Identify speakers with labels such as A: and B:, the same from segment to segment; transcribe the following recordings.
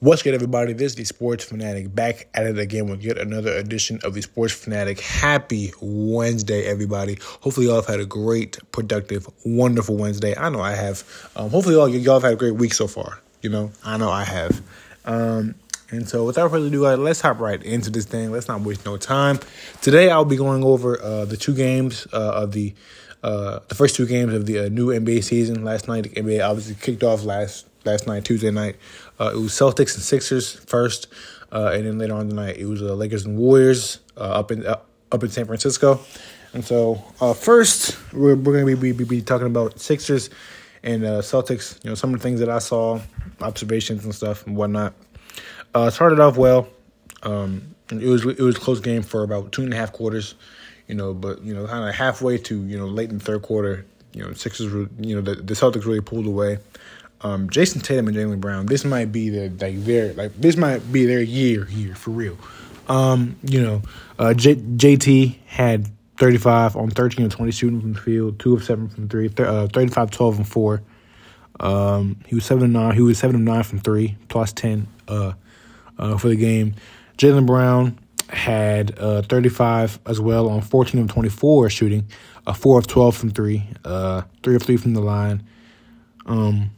A: What's good, everybody? This is the Sports Fanatic back at it again with yet another edition of the Sports Fanatic. Happy Wednesday, everybody. Hopefully, y'all have had a great, productive, wonderful Wednesday. I know I have. Um, hopefully, y'all, y'all have had a great week so far. You know, I know I have. Um, and so, without further ado, guys, let's hop right into this thing. Let's not waste no time. Today, I'll be going over uh, the two games uh, of the uh, the first two games of the uh, new NBA season. Last night, the NBA obviously kicked off last last night, Tuesday night. Uh, it was Celtics and Sixers first, uh, and then later on tonight it was uh, Lakers and Warriors uh, up in uh, up in San Francisco. And so uh, first we're, we're going to be, be, be talking about Sixers and Celtics. You know some of the things that I saw, observations and stuff and whatnot. started off well. Um, it was it was close game for about two and a half quarters. You know, but you know, kind of halfway to you know late in the third quarter, you know, Sixers, you know, the, the Celtics really pulled away um, Jayson Tatum and Jaylen Brown. This might be the like their like this might be their year here for real. Um, you know, uh, J- JT had 35 on 13 of 20 shooting from the field, two of seven from three, th- uh, 35, 12 and four. Um, he was seven and nine. He was seven and nine from three, plus 10 uh, uh, for the game. Jaylen Brown had uh, 35 as well on 14 of 24 shooting, uh, four of 12 from three, uh, three of three from the line. Um,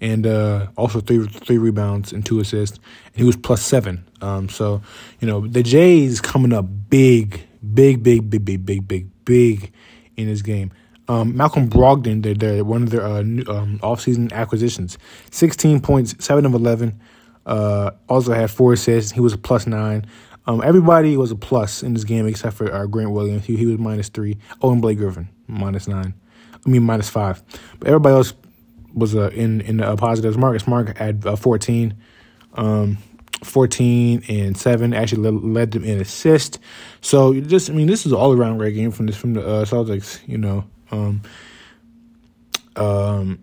A: and uh, also three three rebounds and two assists. And he was plus seven. Um, so you know the Jays coming up big, big, big, big, big, big, big, big in this game. Um, Malcolm Brogdon, they're, they're one of their uh, new, um, offseason acquisitions. 16 points, 7 of 11. Uh, also had four assists. He was a plus nine. Um, everybody was a plus in this game except for uh, Grant Williams. He, he was minus three. Oh, and Blake Griffin, minus nine. I mean, minus five. But everybody else was uh, in in the uh, positives. Marcus Smart had uh, 14, um, 14 and seven. Actually led, led them in assist. So just I mean, this is all around great game from this from the uh, Celtics. You know, um, um,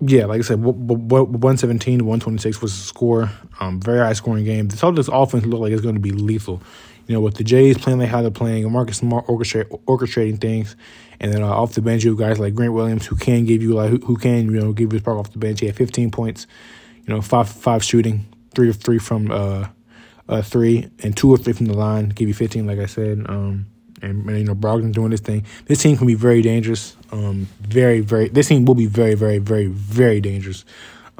A: yeah, like I said, 117 to 126 was the score. Um, very high scoring game. The Celtics offense looked like it's going to be lethal. You know, with the Jays playing like how they're playing, and Marcus Smart orchestrate, orchestrating things, and then uh, off the bench, you have guys like Grant Williams who can give you like who, who can you know give you a spark off the bench. He had 15 points, you know, five five shooting, three of three from uh, uh three, and two or three from the line. Give you 15, like I said. Um, and, and you know Brogdon doing this thing. This team can be very dangerous. Um, very very. This team will be very very very very dangerous.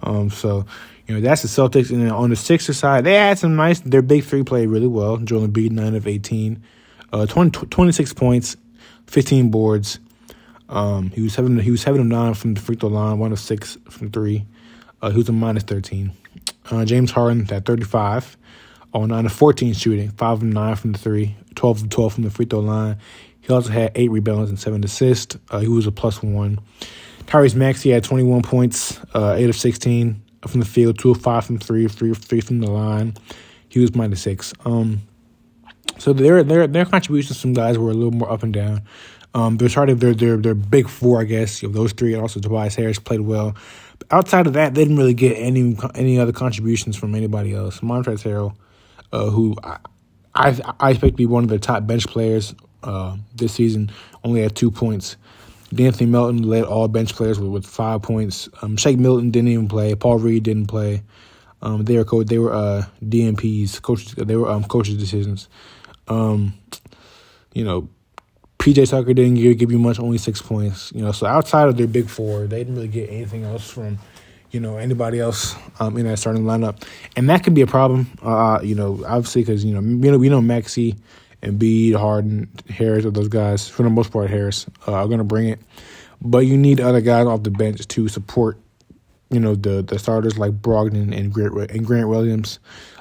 A: Um, so you know that's the Celtics, and then on the Sixers side, they had some nice. Their big three played really well. Joel Embiid nine of 18, uh, 20, 26 points, 15 boards. Um, he was seven. He was seven of nine from the free throw line, one of six from three. Uh, he was a minus 13. Uh, James Harden had 35 on nine of 14 shooting, five of nine from the three, 12 of 12 from the free throw line. He also had eight rebounds and seven assists. Uh, he was a plus one. Tyrese Maxey had 21 points, uh, eight of 16 from the field, two of five from three, three of three from the line. He was minus six. Um, so their their their contributions from guys were a little more up and down. Um, they're starting their their their big four, I guess. You know, those three, and also Tobias Harris played well. But outside of that, they didn't really get any any other contributions from anybody else. Montrezl Harrell, uh, who I, I, I expect to be one of the top bench players uh, this season, only had two points. De'Anthony Melton led all bench players with, with five points. Um, Shake Milton didn't even play. Paul Reed didn't play. Um, they were co- they were uh, DNPs, coaches. They were um, coaches' decisions. Um, you know, PJ Tucker didn't give, give you much, only six points. You know, so outside of their big four, they didn't really get anything else from, you know, anybody else um, in that starting lineup, and that could be a problem. Uh, you know, obviously because you know we know we know Maxey Embiid, Harden, Harris, or those guys for the most part, Harris uh, are going to bring it, but you need other guys off the bench to support. You know the the starters like Brogdon and Grant and Grant Williams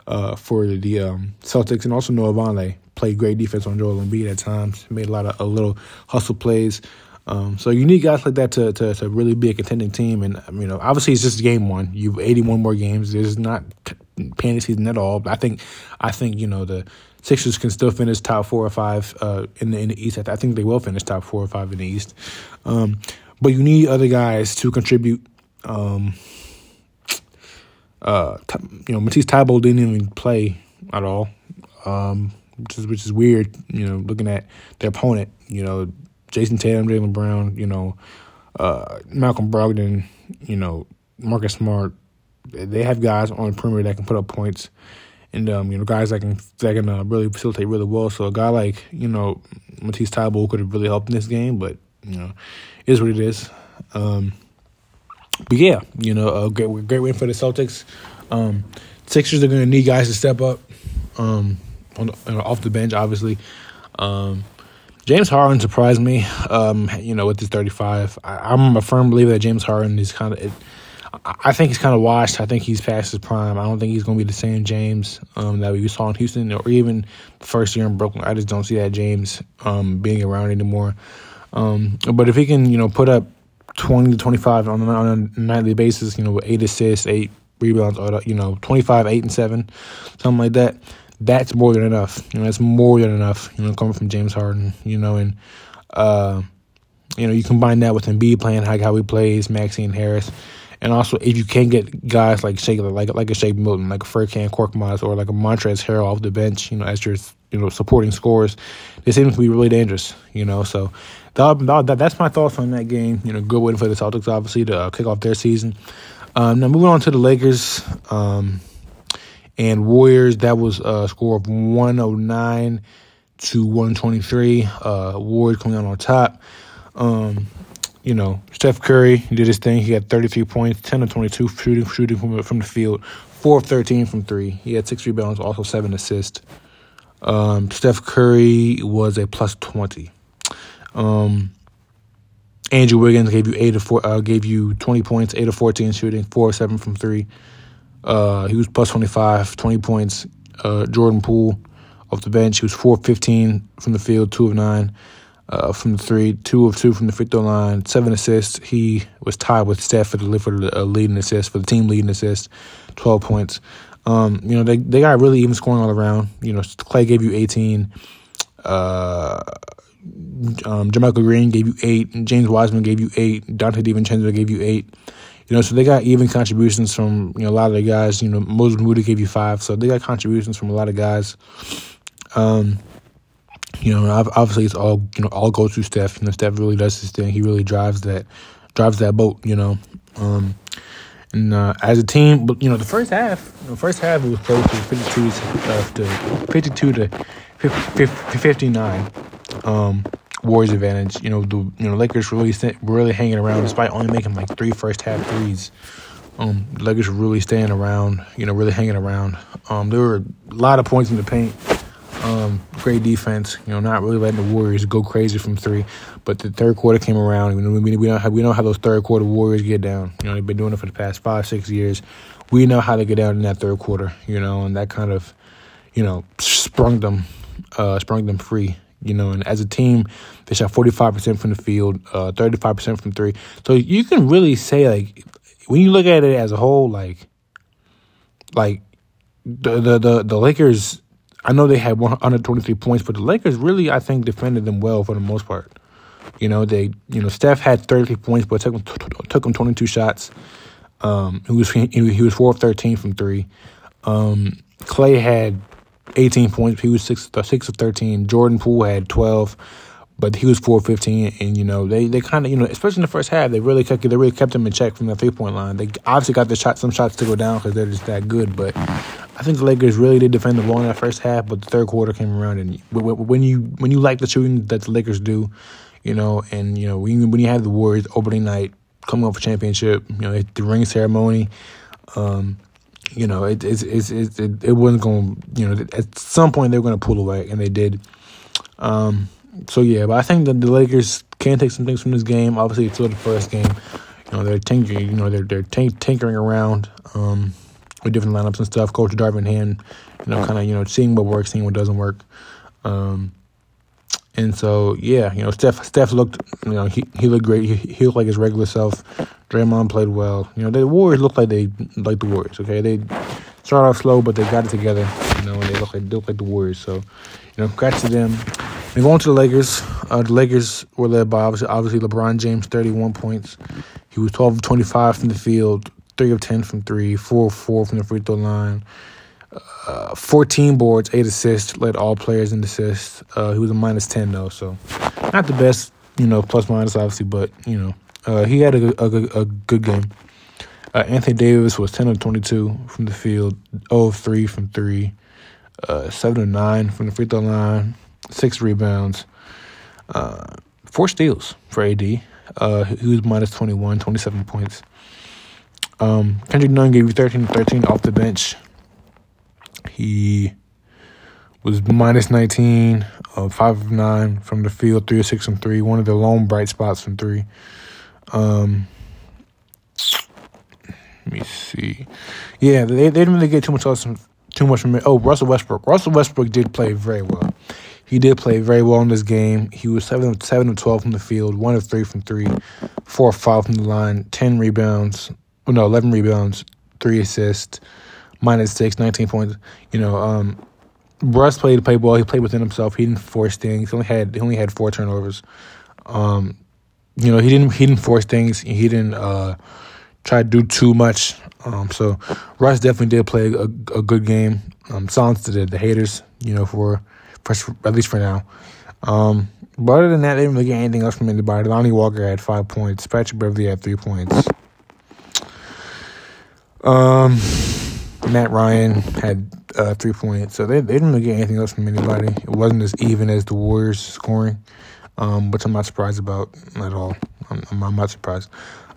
A: uh, for the um, Celtics, and also Noah Vonleh played great defense on Joel Embiid at times. Made a lot of a little hustle plays. Um, so you need guys like that to, to to really be a contending team. And you know, obviously it's just game one. You've 81 more games. There's not panic season at all. But I think I think you know the Sixers can still finish top four or five uh, in the in the East. I think they will finish top four or five in the East. Um, but you need other guys to contribute. Um, uh, you know, Matisse Thybulle didn't even play at all. Um, which is which is weird. You know, looking at their opponent. You know, Jayson Tatum, Jaylen Brown. You know, uh, Malcolm Brogdon. You know, Marcus Smart, they have guys on the perimeter that can put up points, and um, you know guys that can that can uh, really facilitate really well. So a guy like you know Matisse Thybulle could have really helped in this game, but you know, it is what it is. Um, but yeah, you know, a great great win for the Celtics. Um, Sixers are going to need guys to step up um, on the, off the bench, obviously. Um, James Harden surprised me, um, you know, with his 35. I, am a firm believer that James Harden is kind of. I think he's kind of washed. I think he's past his prime. I don't think he's going to be the same James um, that we saw in Houston or even the first year in Brooklyn. I just don't see that James um, being around anymore. Um, but if he can, you know, put up 20 to 25 on, on a nightly basis, you know, with eight assists, eight rebounds, or, you know, 25, eight and seven, something like that, that's more than enough. You know, that's more than enough, you know, coming from James Harden, you know, and, uh, you know, you combine that with Embiid playing how, how he plays, Maxine Harris, and also, if you can get guys like Shake, like like a Shake Milton, like a Furkan Korkmaz, or like a Montrezl Harrell off the bench, you know, as your you know supporting scores, they seem to be really dangerous. You know, so that, that, that's my thoughts on that game. You know, good win for the Celtics, obviously, to uh, kick off their season. Um, now moving on to the Lakers um, and Warriors, that was a score of one hundred nine to one twenty three. Uh, Warriors coming out on top. Um, you know, Steph Curry did his thing. He had 33 points, 10 of 22 shooting shooting from, from the field, 4 of 13 from 3. He had 6 rebounds, also 7 assists. Um, Steph Curry was a plus 20. Um, Andrew Wiggins gave you 8 of 4, uh, gave you 20 points, 8 of 14 shooting, 4 of 7 from 3. Uh, he was plus 25, 20 points. Uh, Jordan Poole off the bench, he was 4 of 15 from the field, 2 of 9 uh, from the three, two of two from the free throw line, seven assists. He was tied with Steph for the for the leading assist for the team leading assist, twelve points. Um, you know they they got really even scoring all around. You know Klay gave you eighteen. Uh, um, JaMychal Green gave you eight. James Wiseman gave you eight. Donte DiVincenzo gave you eight. You know, so they got even contributions from you know a lot of the guys. You know, Moses Moody gave you five, so they got contributions from a lot of guys. Um, you know, obviously it's all you know all goes through Steph. You know, Steph really does his thing. He really drives that drives that boat. You know, um, and uh, as a team, but you know, the first half, the first half was close to fifty-two uh, to fifty-two to 59. Um, Warriors advantage. You know, the you know Lakers really really hanging around despite only making like three first half threes. Um, Lakers really staying around. You know, really hanging around. Um, there were a lot of points in the paint. Um, great defense, you know, not really letting the Warriors go crazy from three. But the third quarter came around. You know, we, we know how we know how those third quarter Warriors get down. You know, they've been doing it for the past five, six years. We know how to get down in that third quarter. You know, and that kind of, you know, sprung them, uh, sprung them free. You know, and as a team, they shot forty five percent from the field, uh, thirty five percent from three. So you can really say like, when you look at it as a whole, like, like the the the, the Lakers I know they had 123 points, but the Lakers really, I think, defended them well for the most part. You know, they, you know, Steph had 33 points, but took him, took him 22 shots. Um, he was he was four of 13 from three. Um, Klay had 18 points. He was six six of 13. Jordan Poole had 12 but he was four fifteen, and you know they, they kind of you know especially in the first half they really kept they really kept him in check from the three point line. They obviously got the shot some shots to go down because they're just that good, but I think the Lakers really did defend the ball in that first half. But the third quarter came around, and when you when you like the shooting that the Lakers do, you know, and you know when when you have the Warriors opening night coming off a championship, you know the ring ceremony. Um, you know, it it, it, it, it wasn't going. You know, at some point they were going to pull away, and they did. Um, so yeah, but I think that the Lakers can take some things from this game. Obviously, it's still the first game. You know, they're tinkering. You know, they're they're tinkering around um, with different lineups and stuff. Coach Darvin Ham, you know, kind of you know seeing what works, seeing what doesn't work. Um, and so yeah, you know, Steph Steph looked you know he he looked great. He, he looked like his regular self. Draymond played well. You know, the Warriors looked like they like the Warriors. Okay, they started off slow, but they got it together. You know, and they look like they look like the Warriors. So, you know, congrats to them. And going to the Lakers, uh, the Lakers were led by obviously, obviously LeBron James, 31 points. He was 12 of 25 from the field, 3 of 10 from 3, 4 of 4 from the free throw line. Uh, 14 boards, 8 assists, led all players in assists. Uh, he was a minus 10, though, so not the best, you know, plus minus, obviously, but, you know, uh, he had a, a, a good game. Uh, Anthony Davis was 10 of 22 from the field, 0 of 3 from 3, uh, 7 of 9 from the free throw line, 6 rebounds, uh, 4 steals for AD. Uh, he was minus 21, 27 points. Um, Kendrick Nunn gave you 13 13 off the bench. He was minus 19, uh, 5 of 9 from the field, 3 of 6 from 3. One of the lone bright spots from 3. Um, let me see. Yeah, they, they didn't really get too much else, too much from. Oh, Russell Westbrook. Russell Westbrook did play very well. He did play very well in this game. He was seven of seven of twelve from the field, one of three from three, four of five from the line, ten rebounds, well, no, eleven rebounds, three assists, minus six, 19 points. You know, um, Russ played played well. He played within himself. He didn't force things. He only had he only had four turnovers. Um, you know, he didn't he didn't force things. He didn't uh, try to do too much. Um, so Russ definitely did play a, a good game. Um, silence to the, the haters, you know, for, for at least for now. Um, but other than that, they didn't really get anything else from anybody. Lonnie Walker had five points. Patrick Beverley had three points. Um, Matt Ryan had uh, three points. So they, they didn't really get anything else from anybody. It wasn't as even as the Warriors scoring, um, which I'm not surprised about at all. I'm, I'm, not surprised.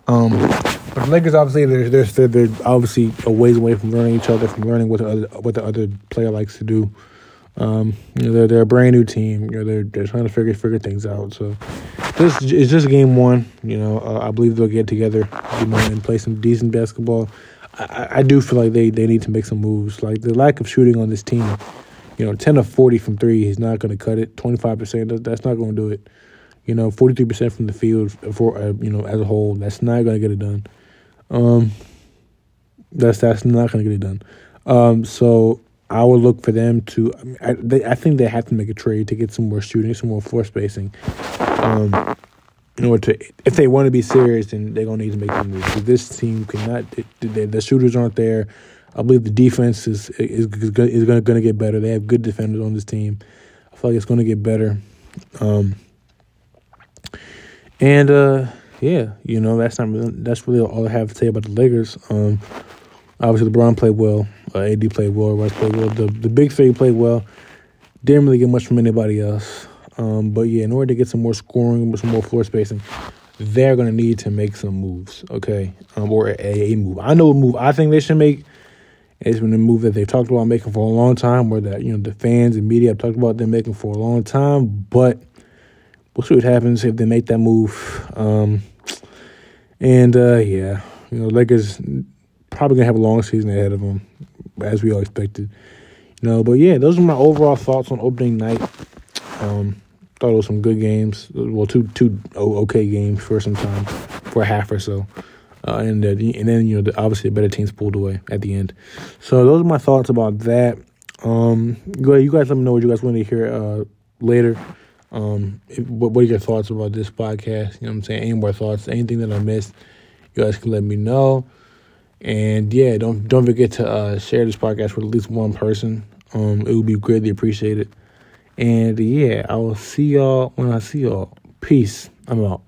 A: Um, but the Lakers obviously they're, they're they're obviously a ways away from learning each other, from learning what the other what the other player likes to do. Um, you know, they're they're a brand new team. You know, they're they're trying to figure figure things out. So this is just game one. You know, uh, I believe they'll get together, you know, and play some decent basketball. I, I do feel like they, they need to make some moves. Like the lack of shooting on this team, you know, ten of forty from three is not going to cut it. Twenty five percent that's not going to do it. You know, forty three percent from the field for uh, you know as a whole, that's not going to get it done. Um, that's that's not going to get it done. Um, so I would look for them to. I, I, they, I think they have to make a trade to get some more shooting, some more floor spacing. Um, in order to, if they want to be serious, then they're gonna need to make some moves. This team cannot. The, the shooters aren't there. I believe the defense is is is going to get better. They have good defenders on this team. I feel like it's going to get better. Um, and uh, yeah, you know that's not that's really all I have to say about the Lakers. Um, obviously, LeBron played well. Uh, AD played well. Russ played well. The the big three played well. Didn't really get much from anybody else. Um, but yeah, in order to get some more scoring, some more floor spacing, they're gonna need to make some moves, okay, um, or a, a, move. I know a move I think they should make It's been a move that they've talked about making for a long time, or that you know the fans and media have talked about them making for a long time. But we'll see what happens if they make that move. Um, and uh, yeah, you know, Lakers probably gonna have a long season ahead of them, as we all expected. You know, but yeah, those are my overall thoughts on opening night. Um, thought it was some good games. Well, two two okay games for some time, for a half or so. Uh, and, uh, and then you know the, obviously the better teams pulled away at the end. So those are my thoughts about that. Um, go ahead, you guys let me know what you guys want to hear uh, later. Um, if, what, what are your thoughts about this podcast? You know what I'm saying? Any more thoughts? Anything that I missed? You guys can let me know. And yeah, don't don't forget to uh, share this podcast with at least one person. Um, it would be greatly appreciated. And yeah, I will see y'all when I see y'all. Peace. I'm out.